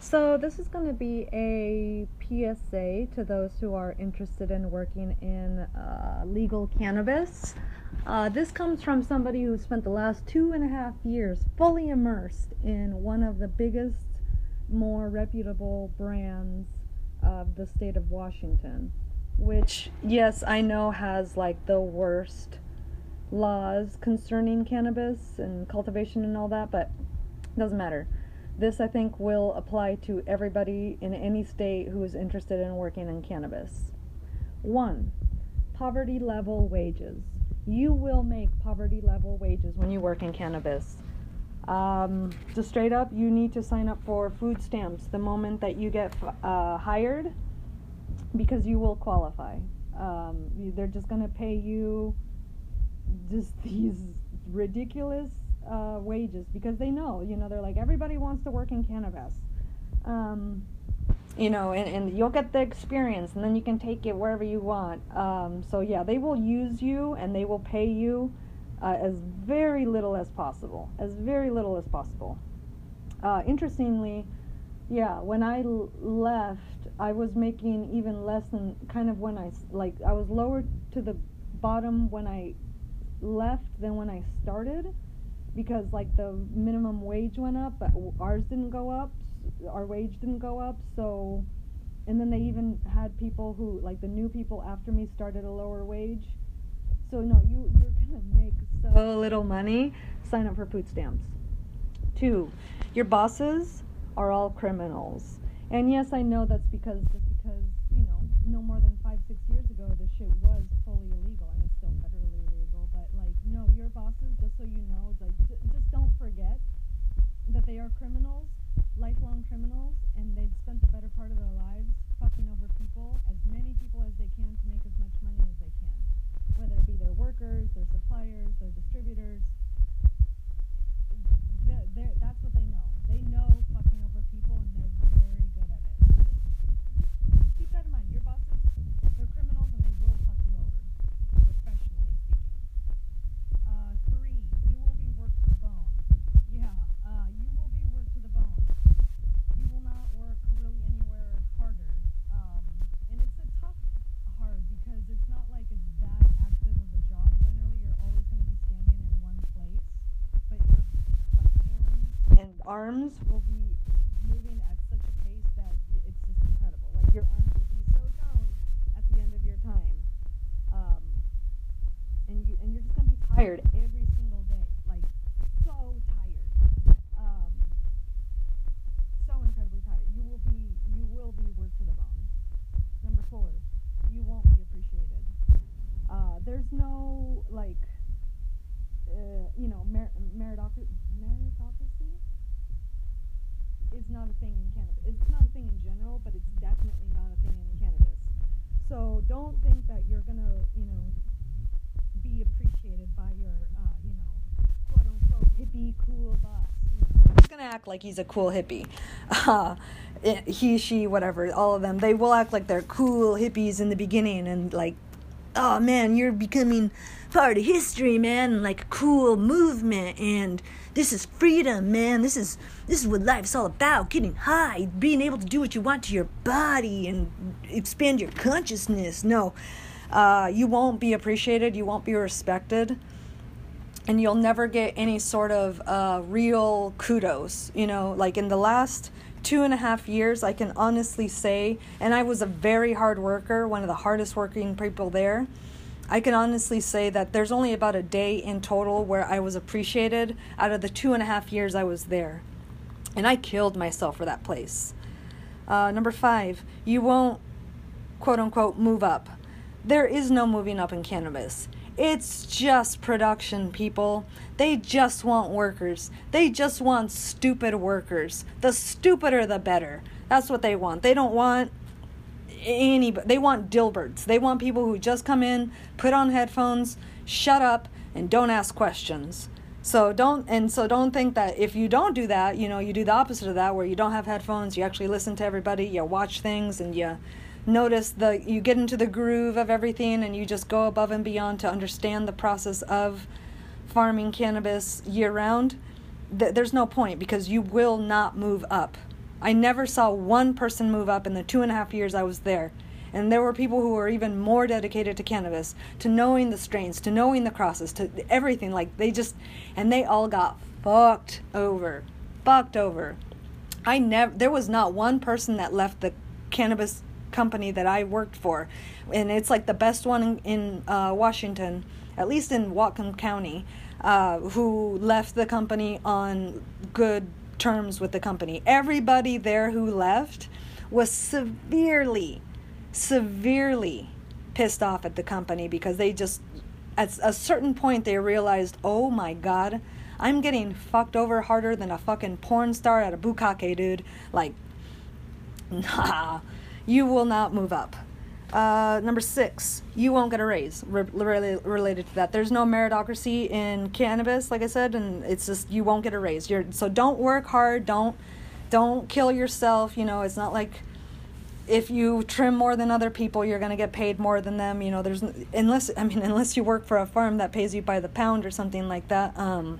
So, this is going to be a PSA to those who are interested in working in uh, legal cannabis. Uh, this comes from somebody who spent the last two and a half years fully immersed in one of the biggest, more reputable brands of the state of Washington. Which, yes, I know has like the worst laws concerning cannabis and cultivation and all that, but it doesn't matter this, I think, will apply to everybody in any state who is interested in working in cannabis. One, poverty level wages. You will make poverty level wages when you work in cannabis. Um, just straight up, you need to sign up for food stamps the moment that you get uh, hired because you will qualify. Um, they're just going to pay you just these ridiculous uh, wages because they know, you know, they're like everybody wants to work in cannabis. Um, you know, and, and you'll get the experience, and then you can take it wherever you want. Um, so yeah, they will use you, and they will pay you uh, as very little as possible, as very little as possible. Uh, interestingly, yeah, when I l- left, I was making even less than kind of when I like I was lower to the bottom when I left than when I started because like the minimum wage went up, but ours didn't go up. Our wage didn't go up, so and then they even had people who like the new people after me started a lower wage. So no, you you're gonna make so little money. Sign up for food stamps. Two, your bosses are all criminals. And yes, I know that's because just because you know no more than five six years ago this shit was so you know, like just don't forget that they are criminals, lifelong criminals, and they've spent the better part of their lives fucking over people, as many people as they can to make as much money as they can, whether it be their workers, their suppliers, their distributors. They're, they're, that's what they know. They know fucking over people, and they're very good at it. So just, just keep that in mind. Your bosses, they're criminals, and they will fuck you over, professionally speaking. Uh, three, you will be worked to the bone. Yeah, uh, you will be worked to the bone. You will not work really anywhere harder. Um, and it's a tough hard because it's not like it's that active of a job generally. You're always going to be standing in one place, but your like hands and arms will be moving at such a pace that it's just incredible. Like your arms will be so down at the end of your time. Um, and you and you're just gonna be tired every single day, like so tired, um, so incredibly tired. You will be you will be worked to the bone. Number four, you won't be appreciated. Uh, there's no like, uh, you know, mer- meritocracy. Meritocracy is not a thing in cannabis. It's not a thing in general, but it's definitely not a thing in cannabis. So don't think that you're gonna, you know, be appreciated by your, uh, you know, quote unquote hippie cool boss. He's gonna act like he's a cool hippie. Uh, he, she, whatever, all of them. They will act like they're cool hippies in the beginning and like, oh man, you're becoming part of history, man, like a cool movement and this is freedom, man. This is this is what life's all about. Getting high, being able to do what you want to your body and expand your consciousness. No. Uh, you won't be appreciated, you won't be respected, and you'll never get any sort of uh, real kudos. You know, like in the last two and a half years, I can honestly say, and I was a very hard worker, one of the hardest working people there. I can honestly say that there's only about a day in total where I was appreciated out of the two and a half years I was there. And I killed myself for that place. Uh, number five, you won't quote unquote move up. There is no moving up in cannabis. It's just production, people. They just want workers. They just want stupid workers. The stupider, the better. That's what they want. They don't want any. They want Dilberts. They want people who just come in, put on headphones, shut up, and don't ask questions. So don't and so don't think that if you don't do that, you know, you do the opposite of that, where you don't have headphones, you actually listen to everybody, you watch things, and you notice the you get into the groove of everything and you just go above and beyond to understand the process of farming cannabis year round th- there's no point because you will not move up I never saw one person move up in the two and a half years I was there. And there were people who were even more dedicated to cannabis, to knowing the strains, to knowing the crosses, to everything. Like they just, and they all got fucked over, fucked over. I never, there was not one person that left the cannabis company that I worked for, and it's like the best one in, uh, Washington, at least in Whatcom County, uh, who left the company on good terms with the company. Everybody there who left was severely severely pissed off at the company because they just at a certain point they realized, "Oh my god, I'm getting fucked over harder than a fucking porn star at a bukkake, dude." Like nah, you will not move up. Uh, number six, you won't get a raise re- related to that. There's no meritocracy in cannabis, like I said, and it's just you won't get a raise. You're so don't work hard. Don't don't kill yourself. You know, it's not like if you trim more than other people, you're to get paid more than them. You know, there's unless I mean unless you work for a farm that pays you by the pound or something like that. Um,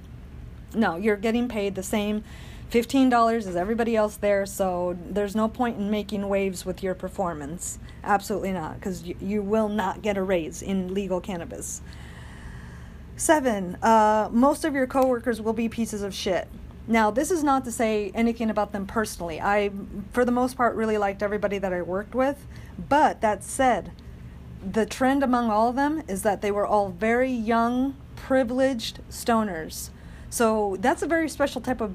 no, you're getting paid the same $15 is everybody else there, so there's no point in making waves with your performance. Absolutely not, because you, you will not get a raise in legal cannabis. Seven, uh, most of your coworkers will be pieces of shit. Now, this is not to say anything about them personally. I, for the most part, really liked everybody that I worked with. But that said, the trend among all of them is that they were all very young, privileged stoners. So that's a very special type of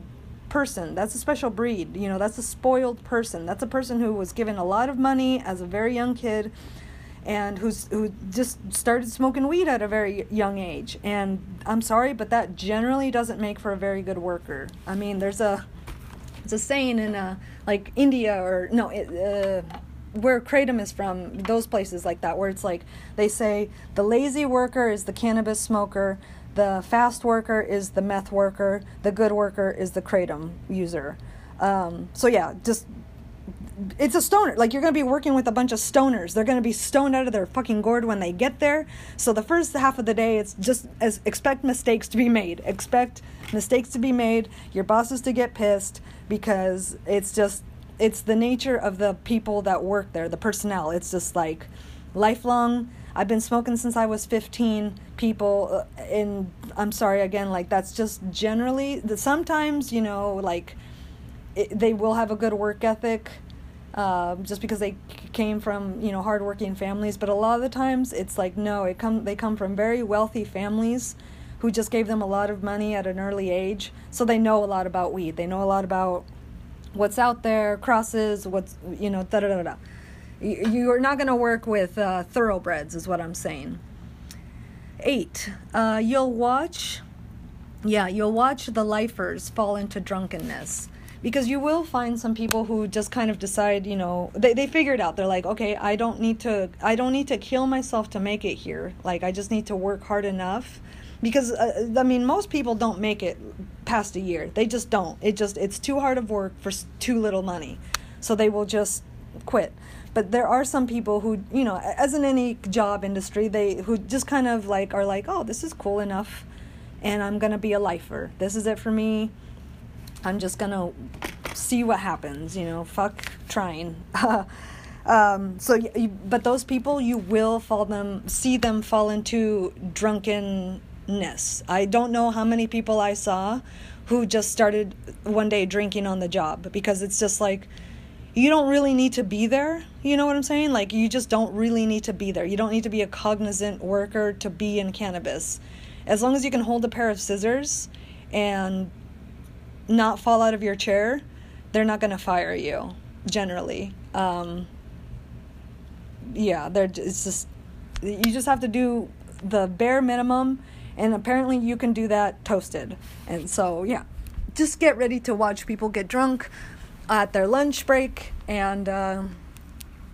person. That's a special breed. You know, that's a spoiled person. That's a person who was given a lot of money as a very young kid and who's who just started smoking weed at a very young age. And I'm sorry, but that generally doesn't make for a very good worker. I mean, there's a it's a saying in uh, like India or no, it, uh, where kratom is from, those places like that, where it's like they say the lazy worker is the cannabis smoker, the fast worker is the meth worker, the good worker is the kratom user. Um, so yeah, just it's a stoner. Like you're going to be working with a bunch of stoners. They're going to be stoned out of their fucking gourd when they get there. So the first half of the day, it's just as expect mistakes to be made. Expect mistakes to be made. Your bosses to get pissed because it's just it's the nature of the people that work there, the personnel. It's just like lifelong. I've been smoking since I was 15. People, uh, and I'm sorry again, like that's just generally. The, Sometimes you know, like it, they will have a good work ethic uh, just because they came from you know hardworking families. But a lot of the times it's like no, it come they come from very wealthy families who just gave them a lot of money at an early age, so they know a lot about weed. They know a lot about what's out there, crosses, what's you know da da da da. You are not going to work with uh, thoroughbreds, is what I'm saying. Eight, uh, you'll watch, yeah, you'll watch the lifers fall into drunkenness. Because you will find some people who just kind of decide you know they, they figure it out. They're like okay i don't need to i don't need to kill myself to make it here. Like i just need to work hard enough. Because uh, i mean most people don't make it past a year. They just don't. It just it's too hard of work for too little money. So they will just quit but there are some people who you know as in any job industry they who just kind of like are like oh this is cool enough and i'm gonna be a lifer this is it for me I'm just gonna see what happens. You know, fuck trying. um, so, you, but those people, you will fall them, see them fall into drunkenness. I don't know how many people I saw who just started one day drinking on the job because it's just like you don't really need to be there. You know what I'm saying? Like you just don't really need to be there. You don't need to be a cognizant worker to be in cannabis. As long as you can hold a pair of scissors and not fall out of your chair, they're not going to fire you generally. Um, yeah, they're it's just you just have to do the bare minimum and apparently you can do that toasted. And so, yeah, just get ready to watch people get drunk at their lunch break and uh,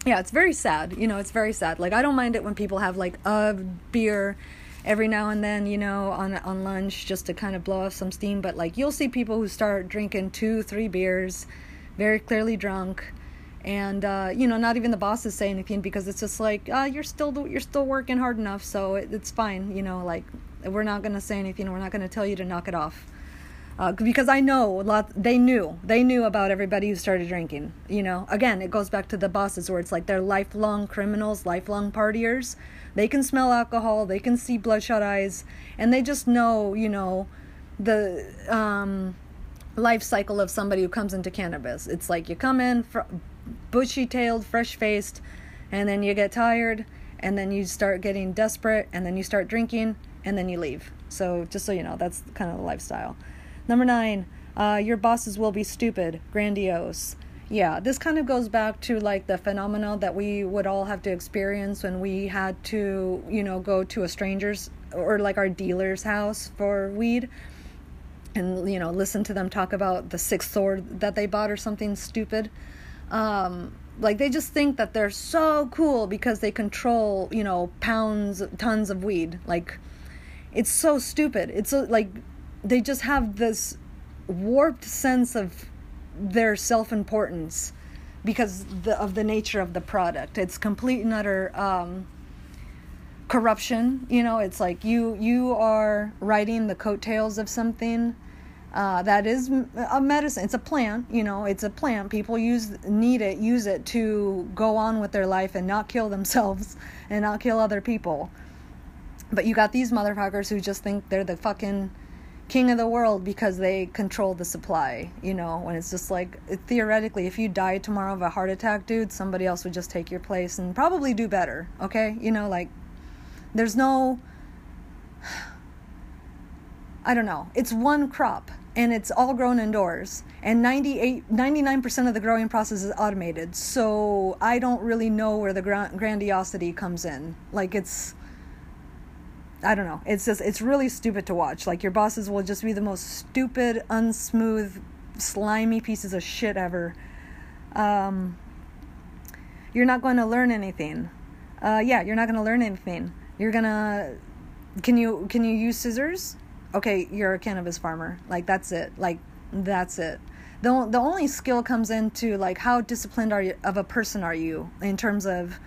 yeah, it's very sad. You know, it's very sad. Like I don't mind it when people have like a beer every now and then, you know, on on lunch just to kind of blow off some steam. But like you'll see people who start drinking two, three beers, very clearly drunk, and uh, you know, not even the bosses say anything because it's just like uh, you're still you're still working hard enough, so it, it's fine. You know, like we're not gonna say anything. We're not gonna tell you to knock it off. Uh, because I know a lot. They knew. They knew about everybody who started drinking. You know. Again, it goes back to the bosses where it's like they're lifelong criminals, lifelong partiers. They can smell alcohol. They can see bloodshot eyes, and they just know. You know, the um, life cycle of somebody who comes into cannabis. It's like you come in fr- bushy-tailed, fresh-faced, and then you get tired, and then you start getting desperate, and then you start drinking, and then you leave. So just so you know, that's kind of the lifestyle. Number nine, uh, your bosses will be stupid, grandiose. Yeah, this kind of goes back to like the phenomena that we would all have to experience when we had to, you know, go to a stranger's or like our dealer's house for weed and, you know, listen to them talk about the sixth sword that they bought or something stupid. Um, like they just think that they're so cool because they control, you know, pounds, tons of weed. Like, it's so stupid. It's so, like they just have this warped sense of their self-importance because the, of the nature of the product. It's complete and utter um, corruption. You know, it's like you you are riding the coattails of something uh, that is a medicine. It's a plant. You know, it's a plant. People use need it, use it to go on with their life and not kill themselves and not kill other people. But you got these motherfuckers who just think they're the fucking king of the world because they control the supply, you know, when it's just like theoretically if you died tomorrow of a heart attack, dude, somebody else would just take your place and probably do better, okay? You know, like there's no I don't know. It's one crop and it's all grown indoors and 98 99% of the growing process is automated. So I don't really know where the grandiosity comes in. Like it's I don't know. It's just it's really stupid to watch. Like your bosses will just be the most stupid, unsmooth, slimy pieces of shit ever. Um, you're not going to learn anything. Uh, yeah, you're not going to learn anything. You're gonna can you can you use scissors? Okay, you're a cannabis farmer. Like that's it. Like that's it. The the only skill comes into like how disciplined are you of a person are you in terms of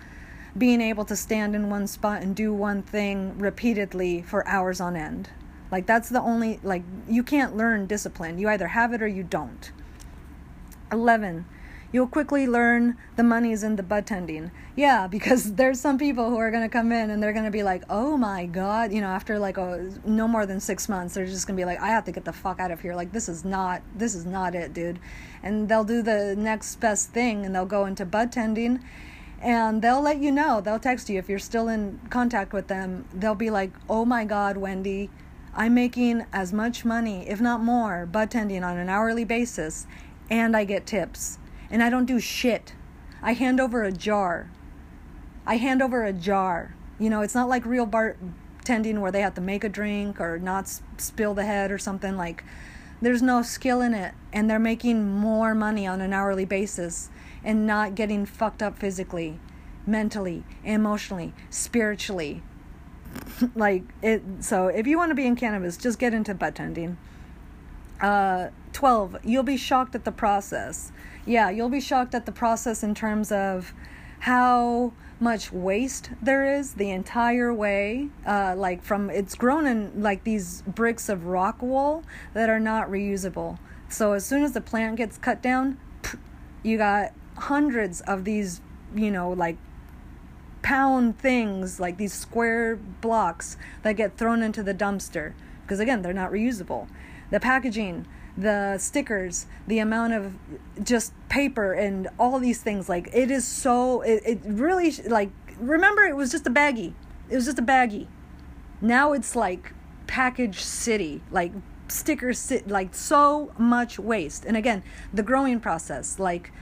being able to stand in one spot and do one thing repeatedly for hours on end. Like that's the only like you can't learn discipline. You either have it or you don't. 11. You'll quickly learn the money's in the bud tending. Yeah, because there's some people who are going to come in and they're going to be like, "Oh my god," you know, after like a, no more than 6 months, they're just going to be like, "I have to get the fuck out of here. Like this is not this is not it, dude." And they'll do the next best thing and they'll go into bud tending and they'll let you know. They'll text you if you're still in contact with them. They'll be like, "Oh my God, Wendy, I'm making as much money, if not more, bud tending on an hourly basis, and I get tips, and I don't do shit. I hand over a jar. I hand over a jar. You know, it's not like real bartending where they have to make a drink or not spill the head or something like." There's no skill in it, and they're making more money on an hourly basis and not getting fucked up physically, mentally, emotionally, spiritually. like it so if you want to be in cannabis, just get into bud tending. Uh 12, you'll be shocked at the process. Yeah, you'll be shocked at the process in terms of how much waste there is the entire way uh, like from it's grown in like these bricks of rock wool that are not reusable so as soon as the plant gets cut down you got hundreds of these, you know, like pound things, like these square blocks that get thrown into the dumpster because again, they're not reusable. The packaging, the stickers, the amount of just paper and all these things like it is so it, it really like remember it was just a baggie. It was just a baggie. Now it's like package city, like stickers like so much waste. And again, the growing process like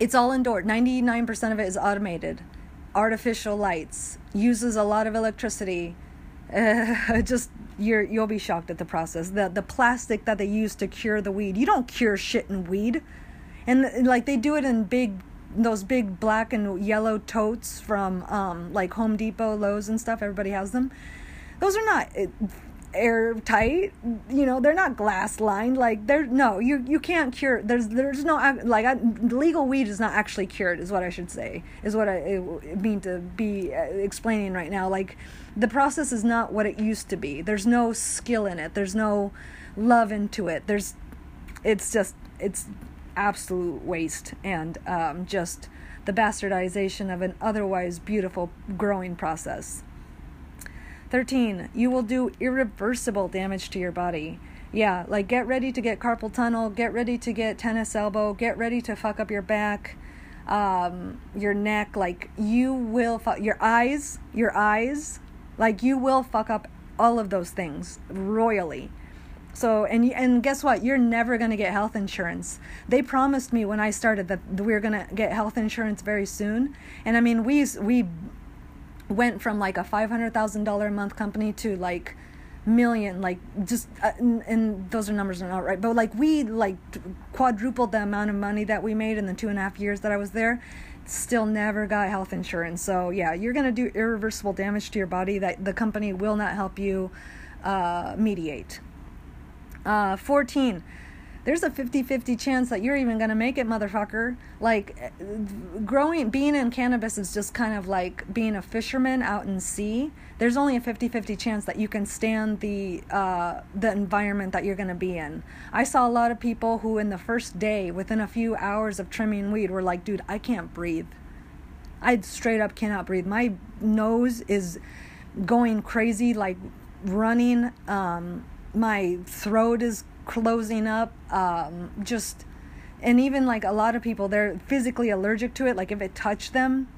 it's all indoor. 99% of it is automated. Artificial lights uses a lot of electricity. Uh, just you're you'll be shocked at the process. The the plastic that they use to cure the weed. You don't cure shit in weed. And like they do it in big those big black and yellow totes from um, like Home Depot, Lowe's and stuff. Everybody has them. Those are not airtight you know they're not glass lined like they're no you you can't cure there's there's no like I, legal weed is not actually cured is what i should say is what i mean to be uh, explaining right now like the process is not what it used to be there's no skill in it there's no love into it. There's, it's just, it's absolute waste and um, just the bastardization of an otherwise beautiful growing process. 13. You will do irreversible damage to your body. Yeah, like get ready to get carpal tunnel, get ready to get tennis elbow, get ready to fuck up your back, um, your neck. Like you will, fu- your eyes, your eyes, like you will fuck up all of those things royally. So and and guess what? You're never gonna get health insurance. They promised me when I started that we were gonna get health insurance very soon, and I mean we we went from like a five hundred thousand dollar a month company to like million like just uh, and, and, those are numbers are not right but like we like quadrupled the amount of money that we made in the two and a half years that i was there. Still never got health insurance. So yeah you're going to do irreversible damage to your body that the company will not help you uh, mediate. Uh, 14 there's a 50-50 chance that you're even going to make it motherfucker. Like eh, growing being in cannabis is just kind of like being a fisherman out in sea. There's only a 50-50 chance that you can stand the uh, the environment that you're going to be in. I saw a lot of people who in the first day within a few hours of trimming weed were like dude i can't breathe. I straight up cannot breathe. My nose is going crazy like running um, my throat is closing up um, just and even like a lot of people they're physically allergic to it like if it touched them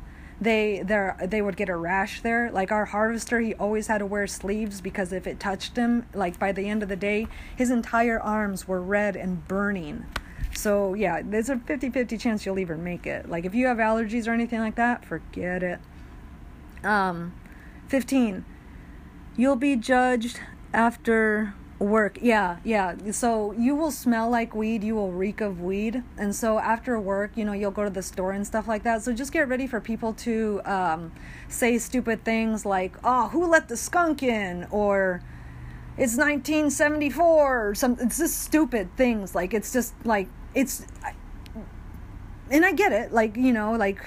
they they they would get a rash there. Like our harvester he always had to wear sleeves because if it touched him like by the end of the day his entire arms were red and burning. So yeah there's a 50-50 chance you'll even make it. Like if you have allergies or anything like that forget it. Um 15 you'll be judged after work yeah yeah. So you will smell like weed you will reek of weed. And so after work you know you'll go to the store and stuff like that. So just get ready for people to um, say stupid things like oh who let the skunk in? or it's 1974 or some it's just stupid things. Like it's just like it's and i get it. Like you know like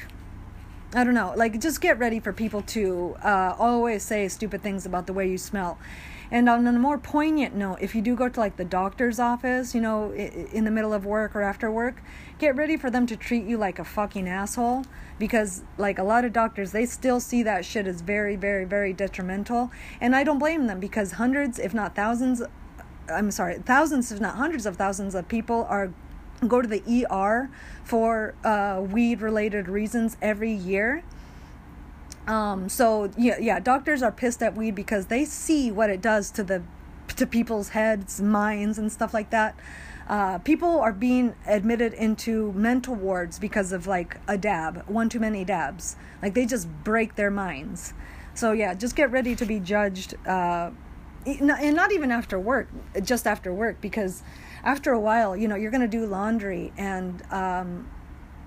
I don't know, like just get ready for people to uh, always say stupid things about the way you smell. And on a more poignant note, if you do go to like the doctor's office, you know, in the middle of work or after work, get ready for them to treat you like a fucking asshole because like a lot of doctors, they still see that shit as very very very detrimental, and I don't blame them because hundreds if not thousands I'm sorry, thousands if not hundreds of thousands of people are go to the ER for uh, weed related reasons every year um, so yeah, yeah, doctors are pissed at weed because they see what it does to the to people's heads, minds, and stuff like that. Uh, people are being admitted into mental wards because of like a dab, one too many dabs. Like they just break their minds. So yeah, just get ready to be judged, uh, and not even after work, just after work, because after a while, you know, you're gonna do laundry and um,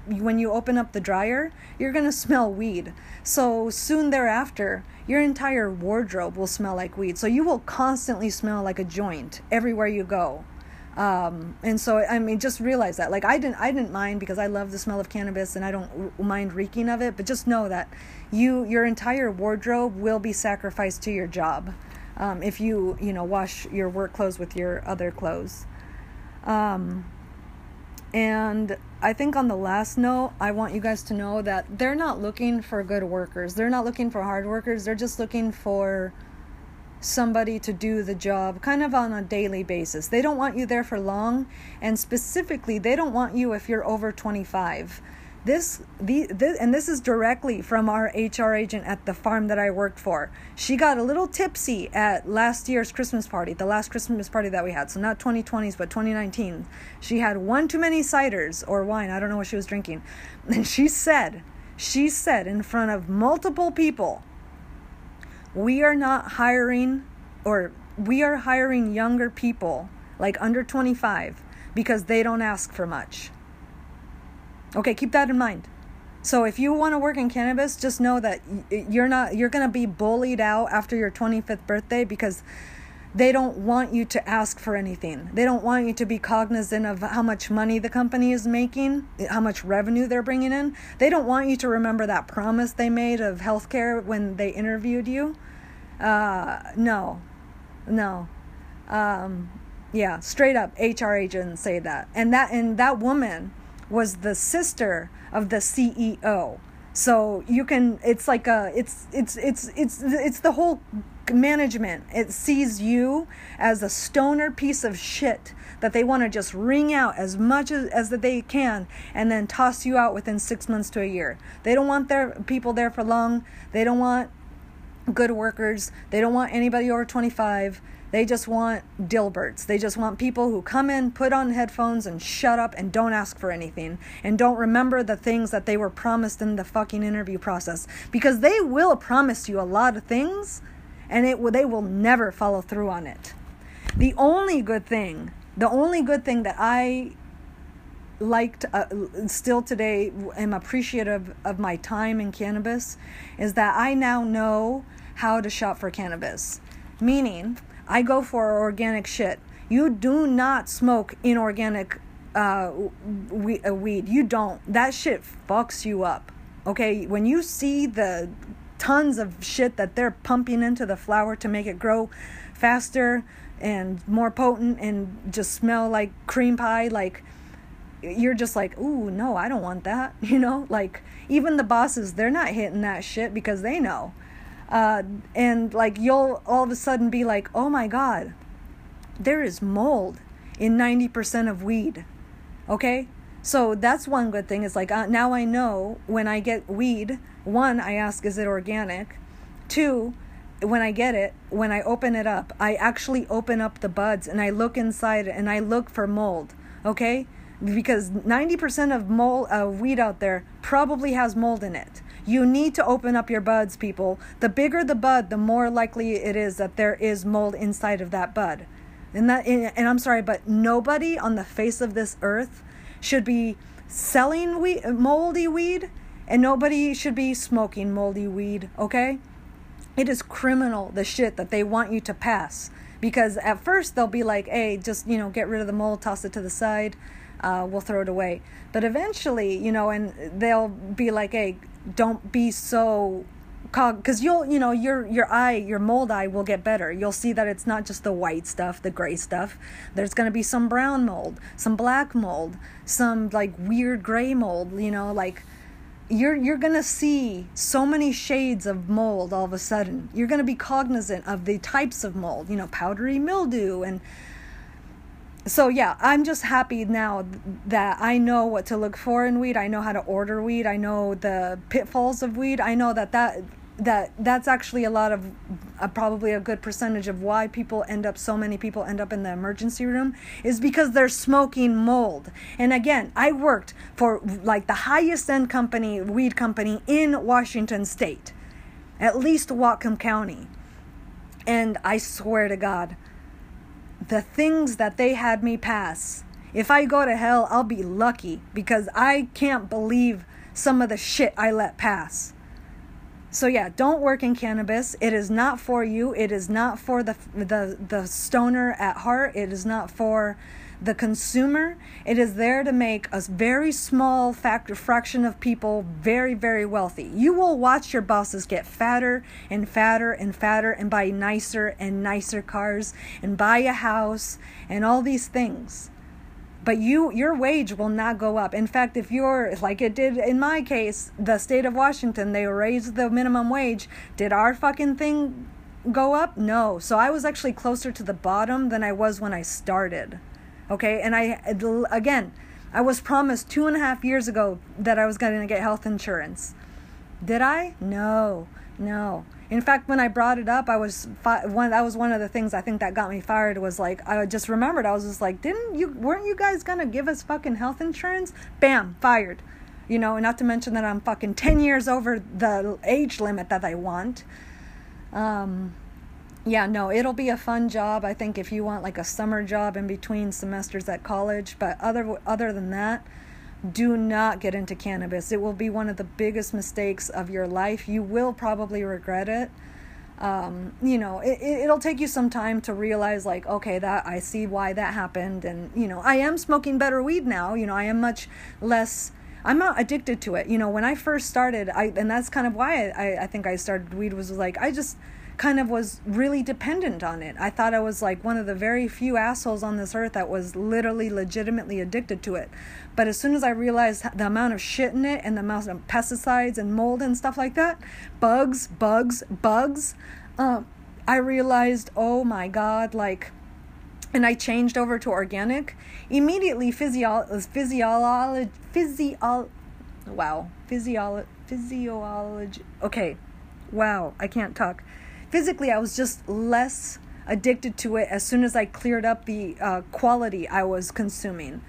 when you open up the dryer, you're going to smell weed. So soon thereafter, your entire wardrobe will smell like weed. So you will constantly smell like a joint everywhere you go. Um, and so I mean, just realize that. Like I didn't, I didn't mind because I love the smell of cannabis and I don't mind reeking of it. But just know that you, your entire wardrobe will be sacrificed to your job um, if you, you know, wash your work clothes with your other clothes. Um, and I think on the last note, I want you guys to know that they're not looking for good workers. They're not looking for hard workers. They're just looking for somebody to do the job kind of on a daily basis. They don't want you there for long, and specifically, they don't want you if you're over 25 this the this, and this is directly from our HR agent at the farm that I worked for. She got a little tipsy at last year's Christmas party, the last Christmas party that we had. So not 2020s, but 2019. She had one too many ciders or wine. I don't know what she was drinking. And she said, she said in front of multiple people, "We are not hiring or we are hiring younger people like under 25 because they don't ask for much." Okay, keep that in mind. So if you want to work in cannabis, just know that you're not you're going to be bullied out after your 25th birthday because they don't want you to ask for anything. They don't want you to be cognizant of how much money the company is making, how much revenue they're bringing in. They don't want you to remember that promise they made of healthcare when they interviewed you. Uh, no, no. Um, Yeah, straight up HR agents say that. And that and that woman was the sister of the CEO. So you can it's like a it's it's it's it's it's the whole management. It sees you as a stoner piece of shit that they want to just wring out as much as, as that they can and then toss you out within six months to a year. They don't want their people there for long. They don't want good workers. They don't want anybody over 25. They just want Dilberts. They just want people who come in, put on headphones, and shut up and don't ask for anything. And don't remember the things that they were promised in the fucking interview process. Because they will promise you a lot of things, and it they will never follow through on it. The only good thing the only good thing that I liked uh, still today am appreciative of my time in cannabis is that I now know how to shop for cannabis. Meaning, I go for organic shit. You do not smoke inorganic uh, weed. You don't. That shit fucks you up. Okay? When you see the tons of shit that they're pumping into the flower to make it grow faster, and more potent and just smell like cream pie like you're just like ooh no i don't want that you know like even the bosses they're not hitting that shit because they know uh, and like you'll all of a sudden be like oh my god there is mold in 90% of weed okay so that's one good thing is like uh, now i know when i get weed one i ask is it organic two when I get it, when I open it up, I actually open up the buds and I look inside and I look for mold. Okay? Because 90% of mold uh, weed out there probably has mold in it. You need to open up your buds, people. The bigger the bud, the more likely it is that there is mold inside of that bud. And that and I'm sorry, but nobody on the face of this earth should be selling weed, moldy weed and nobody should be smoking moldy weed, okay? it is criminal the shit that they want you to pass because at first they'll be like hey just you know get rid of the mold toss it to the side uh, we'll throw it away. But eventually you know and they'll be like hey don't be so cog because you'll you know your your eye your mold eye will get better. You'll see that it's not just the white stuff the gray stuff. There's going to be some brown mold some black mold some like weird gray mold you know like you're you're going to see so many shades of mold all of a sudden. You're going to be cognizant of the types of mold, you know, powdery mildew and so yeah, I'm just happy now that I know what to look for in weed. I know how to order weed. I know the pitfalls of weed. I know that that that that's actually a lot of uh, probably a good percentage of why people end up so many people end up in the emergency room is because they're smoking mold and again i worked for like the highest end company weed company in washington state at least whatcom county and i swear to god the things that they had me pass if i go to hell i'll be lucky because i can't believe some of the shit i let pass so yeah, don't work in cannabis. It is not for you. It is not for the the the stoner at heart. It is not for the consumer. It is there to make a very small factor fraction of people very very wealthy. You will watch your bosses get fatter and fatter and fatter and buy nicer and nicer cars and buy a house and all these things. But you your wage will not go up. In fact if you're like it did in my case the state of washington they raised the minimum wage. Did our fucking thing go up? No. So i was actually closer to the bottom than i was when i started okay and i again i was promised two and a half years ago that i was going to get health insurance did i no no in fact, when I brought it up, I was fi- one. That was one of the things I think that got me fired. Was like I just remembered. I was just like, didn't you? Weren't you guys gonna give us fucking health insurance? Bam, fired. You know, not to mention that I'm fucking ten years over the age limit that I want. Um, yeah, no, it'll be a fun job. I think if you want like a summer job in between semesters at college, but other other than that do not get into cannabis. It will be one of the biggest mistakes of your life. You will probably regret it. Um, you know, it, it'll take you some time to realize, like, okay, that I see why that happened. And, you know, I am smoking better weed now. You know, I am much less. I'm not addicted to it. You know, when I first started, I and that's kind of why I, I think I started weed was like I just kind of was really dependent on it. I thought I was like one of the very few assholes on this earth that was literally legitimately addicted to it. But as soon as I realized the amount of shit in it and the amount of pesticides and mold and stuff like that, bugs, bugs, bugs, um, I realized, oh my god, like, and I changed over to organic. Immediately, physio- physiology, physio, wow, physiology, physiology. Okay, wow, I can't talk physically I was just less addicted to it as soon as I cleared up the uh, quality I was consuming.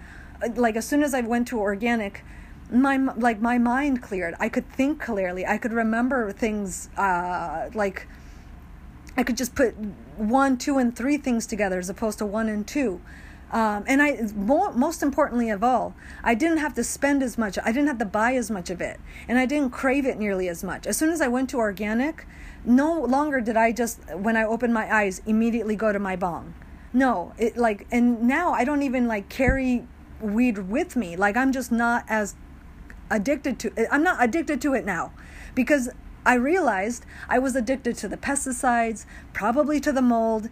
Uh, like as soon as I went to organic, my like my mind cleared. I could think clearly. I could remember things uh, like I could just put one, two, and three things together as opposed to one and two. Um, and I, most importantly of all, I didn't have to spend as much. I didn't have to buy as much of it, and I didn't crave it nearly as much. As soon as I went to organic, no longer did I just when I opened my eyes immediately go to my bong. No, it like and now I don't even like carry weed with me. Like I'm just not as addicted to I'm not addicted to it now because I realized I was addicted to the pesticides, probably to the mold,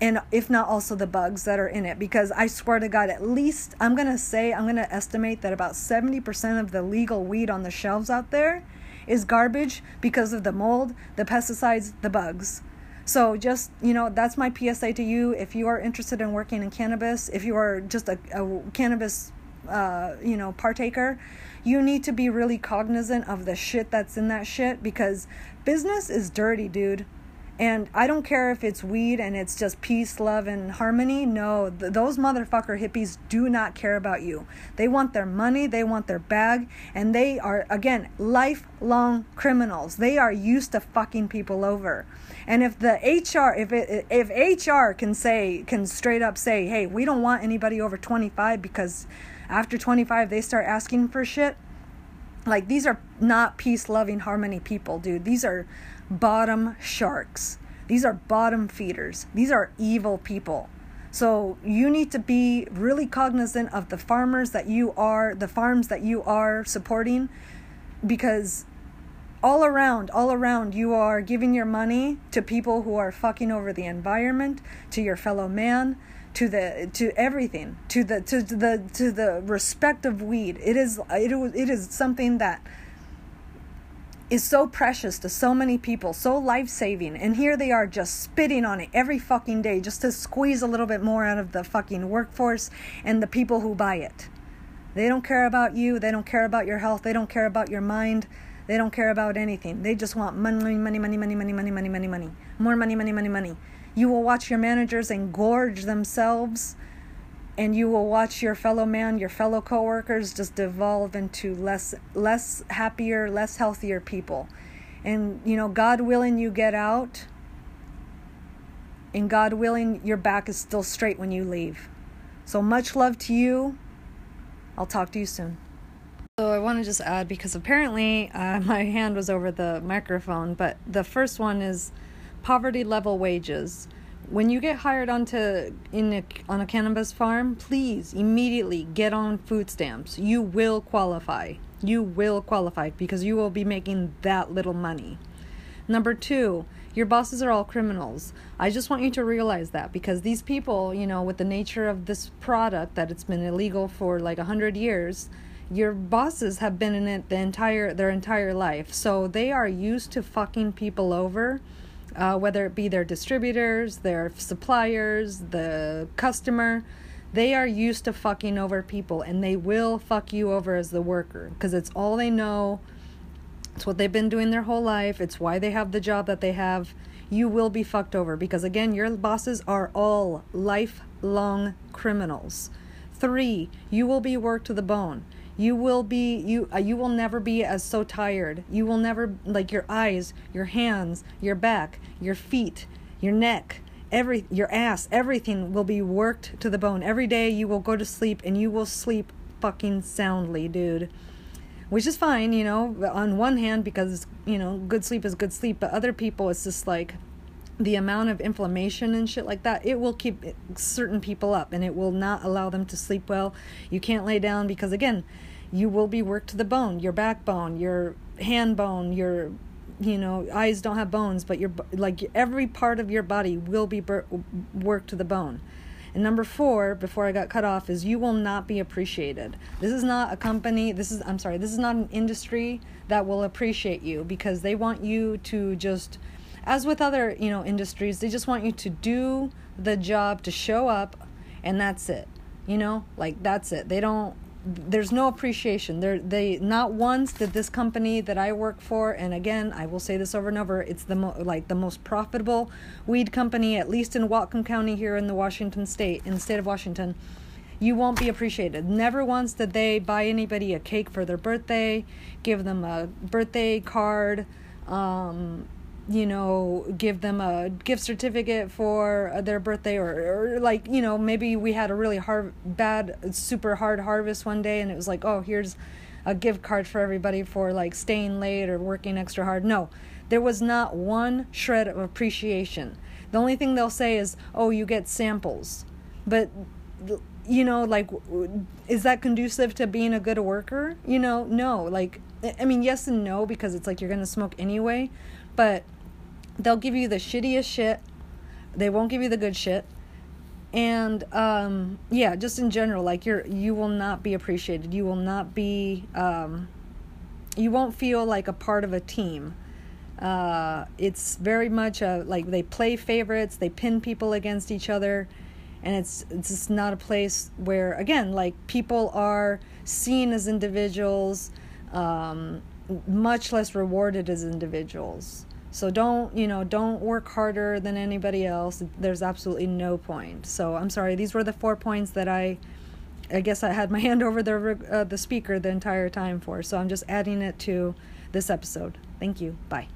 and if not also the bugs that are in it because I swear to God at least I'm going to say I'm going to estimate that about 70% of the legal weed on the shelves out there is garbage because of the mold, the pesticides, the bugs. So just, you know, that's my PSA to you. If you are interested in working in cannabis, if you are just a, a cannabis, uh, you know, partaker, you need to be really cognizant of the shit that's in that shit because business is dirty, dude. And I don't care if it's weed and it's just peace, love, and harmony. No, th- those motherfucker hippies do not care about you. They want their money, they want their bag, and they are, again, lifelong criminals. They are used to fucking people over. And if the HR, if it, if HR can say, can straight up say, hey, we don't want anybody over 25 because after 25 they start asking for shit, like these are not peace, loving, harmony people, dude. These are bottom sharks. These are bottom feeders. These are evil people. So you need to be really cognizant of the farmers that you are, the farms that you are supporting, because all around, all around, you are giving your money to people who are fucking over the environment, to your fellow man, to the to everything, to the to the to the respect of weed. It is it, it is something that is so precious to so many people, so life saving, and here they are just spitting on it every fucking day just to squeeze a little bit more out of the fucking workforce and the people who buy it. They don't care about you, they don't care about your health, they don't care about your mind, they don't care about anything. They just want money, money, money, money, money, money, money, money, money. More money, money, money, money. You will watch your managers engorge themselves and you will watch your fellow man, your fellow coworkers just devolve into less less happier, less healthier people. And you know, God willing you get out and God willing your back is still straight when you leave. So much love to you. I'll talk to you soon. So I want to just add because apparently uh, my hand was over the microphone, but the first one is poverty level wages when you get hired onto in a, on a cannabis farm, please immediately get on food stamps. You will qualify. You will qualify because you will be making that little money. Number two, your bosses are all criminals. I just want you to realize that because these people, you know, with the nature of this product that it's been illegal for like a hundred years, your bosses have been in it the entire their entire life. So they are used to fucking people over uh, whether it be their distributors, their suppliers, the customer. They are used to fucking over people and they will fuck you over as the worker because it's all they know. It's what they've been doing their whole life. It's why they have the job that they have. You will be fucked over because, again, your bosses are all lifelong criminals. Three, you will be worked to the bone you will be you uh, you will never be as so tired. You will never like your eyes your hands your back your feet your neck every your ass everything will be worked to the bone. Every day you will go to sleep and you will sleep fucking soundly dude. Which is fine you know on one hand because you know good sleep is good sleep but other people it's just like the amount of inflammation and shit like that, it will keep certain people up and it will not allow them to sleep well. You can't lay down because, again, you will be worked to the bone, your backbone, your hand bone, your you know eyes don't have bones but your like every part of your body will be bur- worked to the bone. And number four before i got cut off is you will not be appreciated. This is not a company this is i'm sorry this is not an industry that will appreciate you because they want you to just as with other you know industries they just want you to do the job to show up and that's it. You know like that's it. They don't there's no appreciation. There they not once did this company that i work for and again i will say this over and over it's the mo- like the most profitable weed company at least in whatcom county here in the washington state in the state of washington you won't be appreciated. Never once did they buy anybody a cake for their birthday give them a birthday card um, you know, give them a gift certificate for uh, their birthday, or, or like, you know, maybe we had a really hard, bad, super hard harvest one day, and it was like, oh, here's a gift card for everybody for like staying late or working extra hard. No, there was not one shred of appreciation. The only thing they'll say is, oh, you get samples. But, you know, like, is that conducive to being a good worker? You know, no. Like, I mean, yes and no, because it's like you're going to smoke anyway. But they'll give you the shittiest shit. They won't give you the good shit. And um, yeah, just in general, like you're you will not be appreciated. You will not be um, you won't feel like a part of a team. Uh, it's very much a like they play favorites, they pin people against each other, and it's it's just not a place where again like people are seen as individuals, um, much less rewarded as individuals. So don't, you know, don't work harder than anybody else. There's absolutely no point. So I'm sorry. These were the four points that I, I guess I had my hand over the uh, the speaker the entire time for. So I'm just adding it to this episode. Thank you. Bye.